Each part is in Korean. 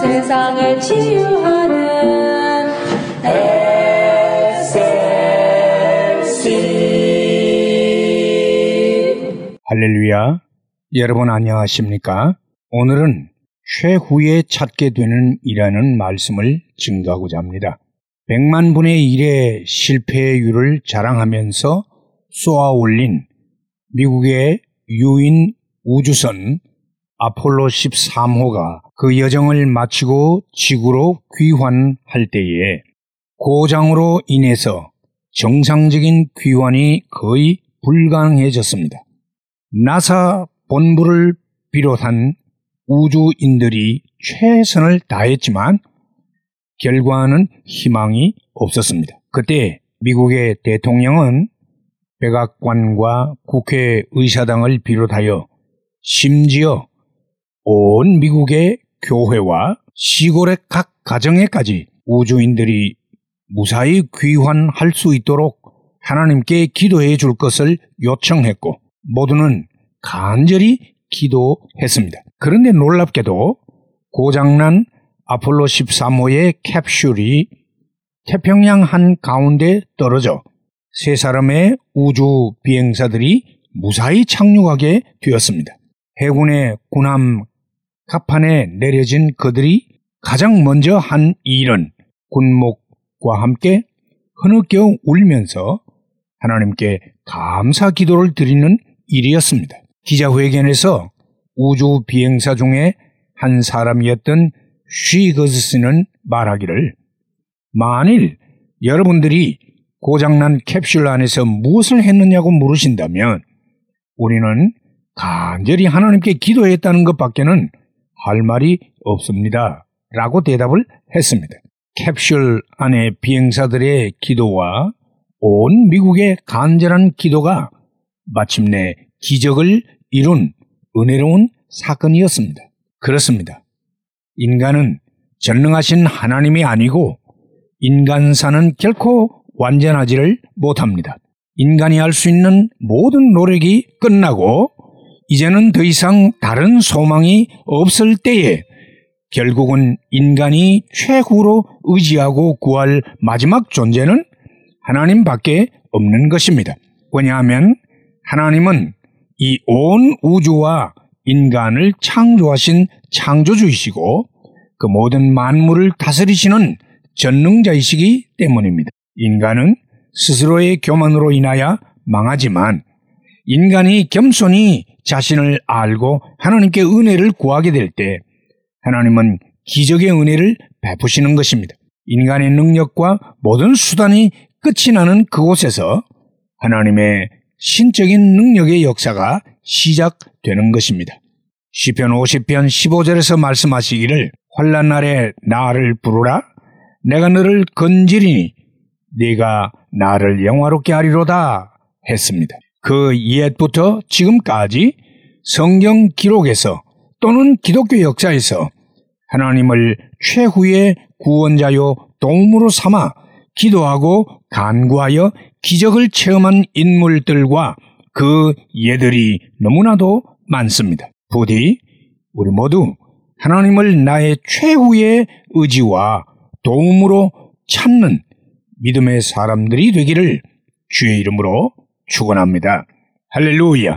세상을 치유하는 SLC 할렐루야. 여러분 안녕하십니까? 오늘은 최후에 찾게 되는 이라는 말씀을 증거하고자 합니다. 100만 분의 1의 실패율을 자랑하면서 쏘아 올린 미국의 유인 우주선 아폴로 13호가 그 여정을 마치고 지구로 귀환할 때에 고장으로 인해서 정상적인 귀환이 거의 불가능해졌습니다. 나사 본부를 비롯한 우주인들이 최선을 다했지만 결과는 희망이 없었습니다. 그때 미국의 대통령은 백악관과 국회 의사당을 비롯하여 심지어 온 미국의 교회와 시골의 각 가정에까지 우주인들이 무사히 귀환할 수 있도록 하나님께 기도해 줄 것을 요청했고 모두는 간절히 기도했습니다. 그런데 놀랍게도 고장난 아폴로 13호의 캡슐이 태평양 한 가운데 떨어져 세 사람의 우주 비행사들이 무사히 착륙하게 되었습니다. 해군의 군함 갑판에 내려진 그들이 가장 먼저 한 일은 군목과 함께 흐느껴 울면서 하나님께 감사 기도를 드리는 일이었습니다. 기자회견에서 우주 비행사 중에 한 사람이었던 쉬거스는 말하기를 만일 여러분들이 고장난 캡슐 안에서 무엇을 했느냐고 물으신다면 우리는 간절히 하나님께 기도했다는 것밖에는 할 말이 없습니다. 라고 대답을 했습니다. 캡슐 안의 비행사들의 기도와 온 미국의 간절한 기도가 마침내 기적을 이룬 은혜로운 사건이었습니다. 그렇습니다. 인간은 전능하신 하나님이 아니고 인간사는 결코 완전하지를 못합니다. 인간이 할 수 있는 모든 노력이 끝나고 이제는 더 이상 다른 소망이 없을 때에 결국은 인간이 최후로 의지하고 구할 마지막 존재는 하나님밖에 없는 것입니다. 왜냐하면 하나님은 이 온 우주와 인간을 창조하신 창조주이시고 그 모든 만물을 다스리시는 전능자이시기 때문입니다. 인간은 스스로의 교만으로 인하여 망하지만 인간이 겸손히 자신을 알고 하나님께 은혜를 구하게 될 때 하나님은 기적의 은혜를 베푸시는 것입니다. 인간의 능력과 모든 수단이 끝이 나는 그곳에서 하나님의 신적인 능력의 역사가 시작되는 것입니다. 시편 50편 15절에서 말씀하시기를 환란 날에 나를 부르라 내가 너를 건지리니 네가 나를 영화롭게 하리로다 했습니다. 그 옛부터 지금까지 성경 기록에서 또는 기독교 역사에서 하나님을 최후의 구원자요 도움으로 삼아 기도하고 간구하여 기적을 체험한 인물들과 그 예들이 너무나도 많습니다. 부디 우리 모두 하나님을 나의 최후의 의지와 도움으로 찾는 믿음의 사람들이 되기를 주의 이름으로 축원합니다. 할렐루야.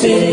sin